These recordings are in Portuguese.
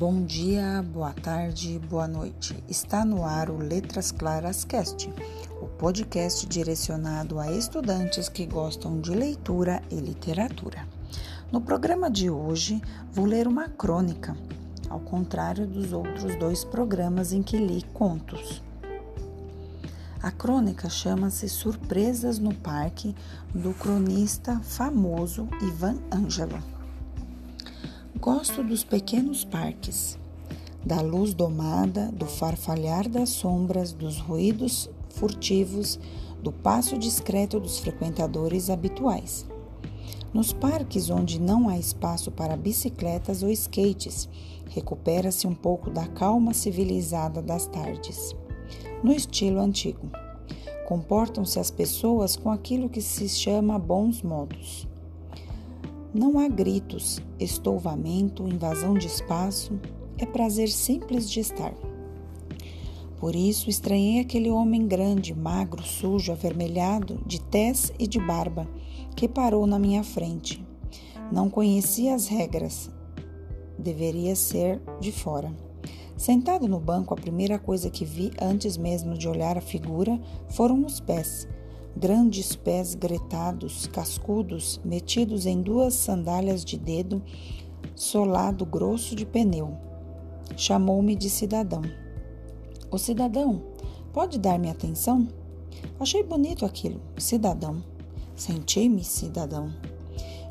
Bom dia, boa tarde, boa noite. Está no ar o Letras Claras Cast, o podcast direcionado a estudantes que gostam de leitura e literatura. No programa de hoje, vou ler uma crônica, ao contrário dos outros dois programas em que li contos. A crônica chama-se Surpresas no Parque, do cronista famoso Ivan Ângelo. Gosto dos pequenos parques, da luz domada, do farfalhar das sombras, dos ruídos furtivos, do passo discreto dos frequentadores habituais. Nos parques onde não há espaço para bicicletas ou skates, recupera-se um pouco da calma civilizada das tardes. No estilo antigo, comportam-se as pessoas com aquilo que se chama bons modos. Não há gritos, estouvamento, invasão de espaço, é prazer simples de estar. Por isso estranhei aquele homem grande, magro, sujo, avermelhado, de tez e de barba, que parou na minha frente. Não conhecia as regras. Deveria ser de fora. Sentado no banco, a primeira coisa que vi antes mesmo de olhar a figura foram os pés grandes pés gretados, cascudos, metidos em duas sandálias de dedo, solado grosso de pneu. Chamou-me de cidadão. O cidadão, pode dar-me atenção? Achei bonito aquilo, cidadão. Senti-me cidadão.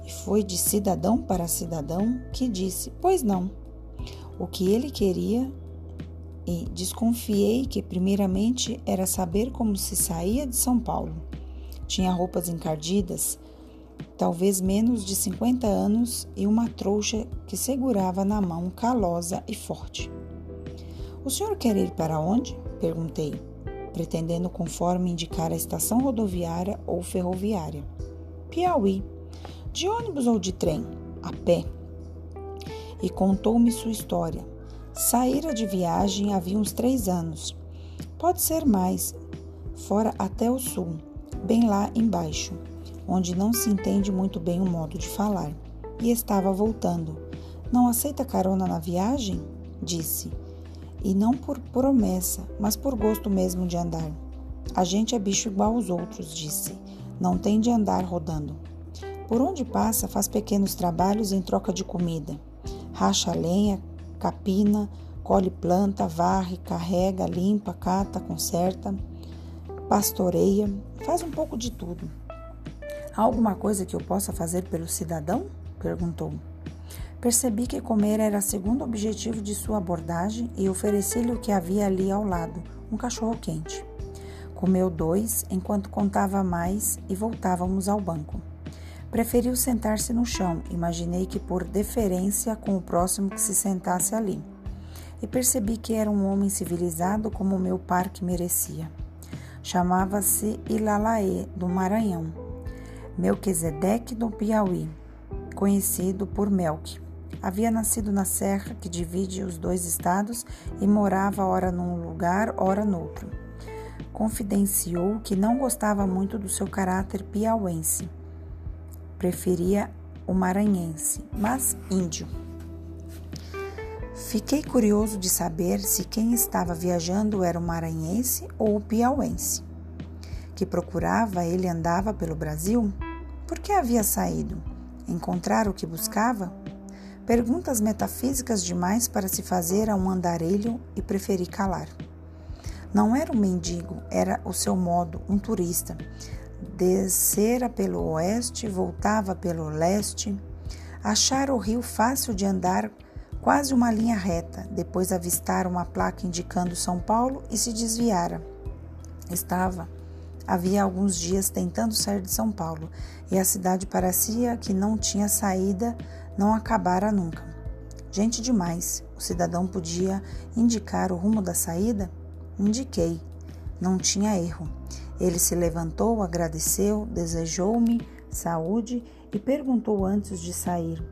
E foi de cidadão para cidadão que disse: Pois não. O que ele queria e desconfiei que, primeiramente, era saber como se saía de São Paulo. Tinha roupas encardidas, talvez menos de 50 anos, e uma trouxa que segurava na mão calosa e forte. O senhor quer ir para onde? perguntei, pretendendo conforme indicar a estação rodoviária ou ferroviária. Piauí. De ônibus ou de trem? A pé. E contou-me sua história Saíra de viagem havia uns três anos. Pode ser mais, fora até o sul, bem lá embaixo, onde não se entende muito bem o modo de falar. E estava voltando. Não aceita carona na viagem? Disse. E não por promessa, mas por gosto mesmo de andar. A gente é bicho igual aos outros, disse. Não tem de andar rodando. Por onde passa, faz pequenos trabalhos em troca de comida. Racha lenha, capina, colhe planta, varre, carrega, limpa, cata, conserta, pastoreia, faz um pouco de tudo. Há alguma coisa que eu possa fazer pelo cidadão? perguntou. Percebi que comer era o segundo objetivo de sua abordagem e ofereci-lhe o que havia ali ao lado, um cachorro quente. Comeu dois enquanto contava mais e voltávamos ao banco. Preferiu sentar-se no chão, imaginei que por deferência com o próximo que se sentasse ali. E percebi que era um homem civilizado como meu par que merecia. Chamava-se Ilalaê, do Maranhão. Melquisedeque do Piauí, conhecido por Melk. Havia nascido na serra que divide os dois estados e morava ora num lugar, ora noutro. Confidenciou que não gostava muito do seu caráter piauense preferia o maranhense, mas índio. Fiquei curioso de saber se quem estava viajando era o maranhense ou o piauense. Que procurava, ele andava pelo Brasil? Por que havia saído? Encontrar o que buscava? Perguntas metafísicas demais para se fazer a um andarilho e preferi calar. Não era um mendigo, era o seu modo, um turista, descera pelo oeste, voltava pelo leste, achara o rio fácil de andar, quase uma linha reta, depois avistara uma placa indicando São Paulo e se desviara. Estava, havia alguns dias tentando sair de São Paulo e a cidade parecia que não tinha saída, não acabara nunca. Gente demais, o cidadão podia indicar o rumo da saída? Indiquei, não tinha erro. Ele se levantou, agradeceu, desejou-me saúde e perguntou antes de sair: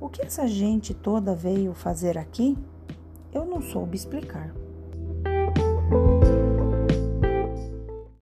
O que essa gente toda veio fazer aqui? Eu não soube explicar.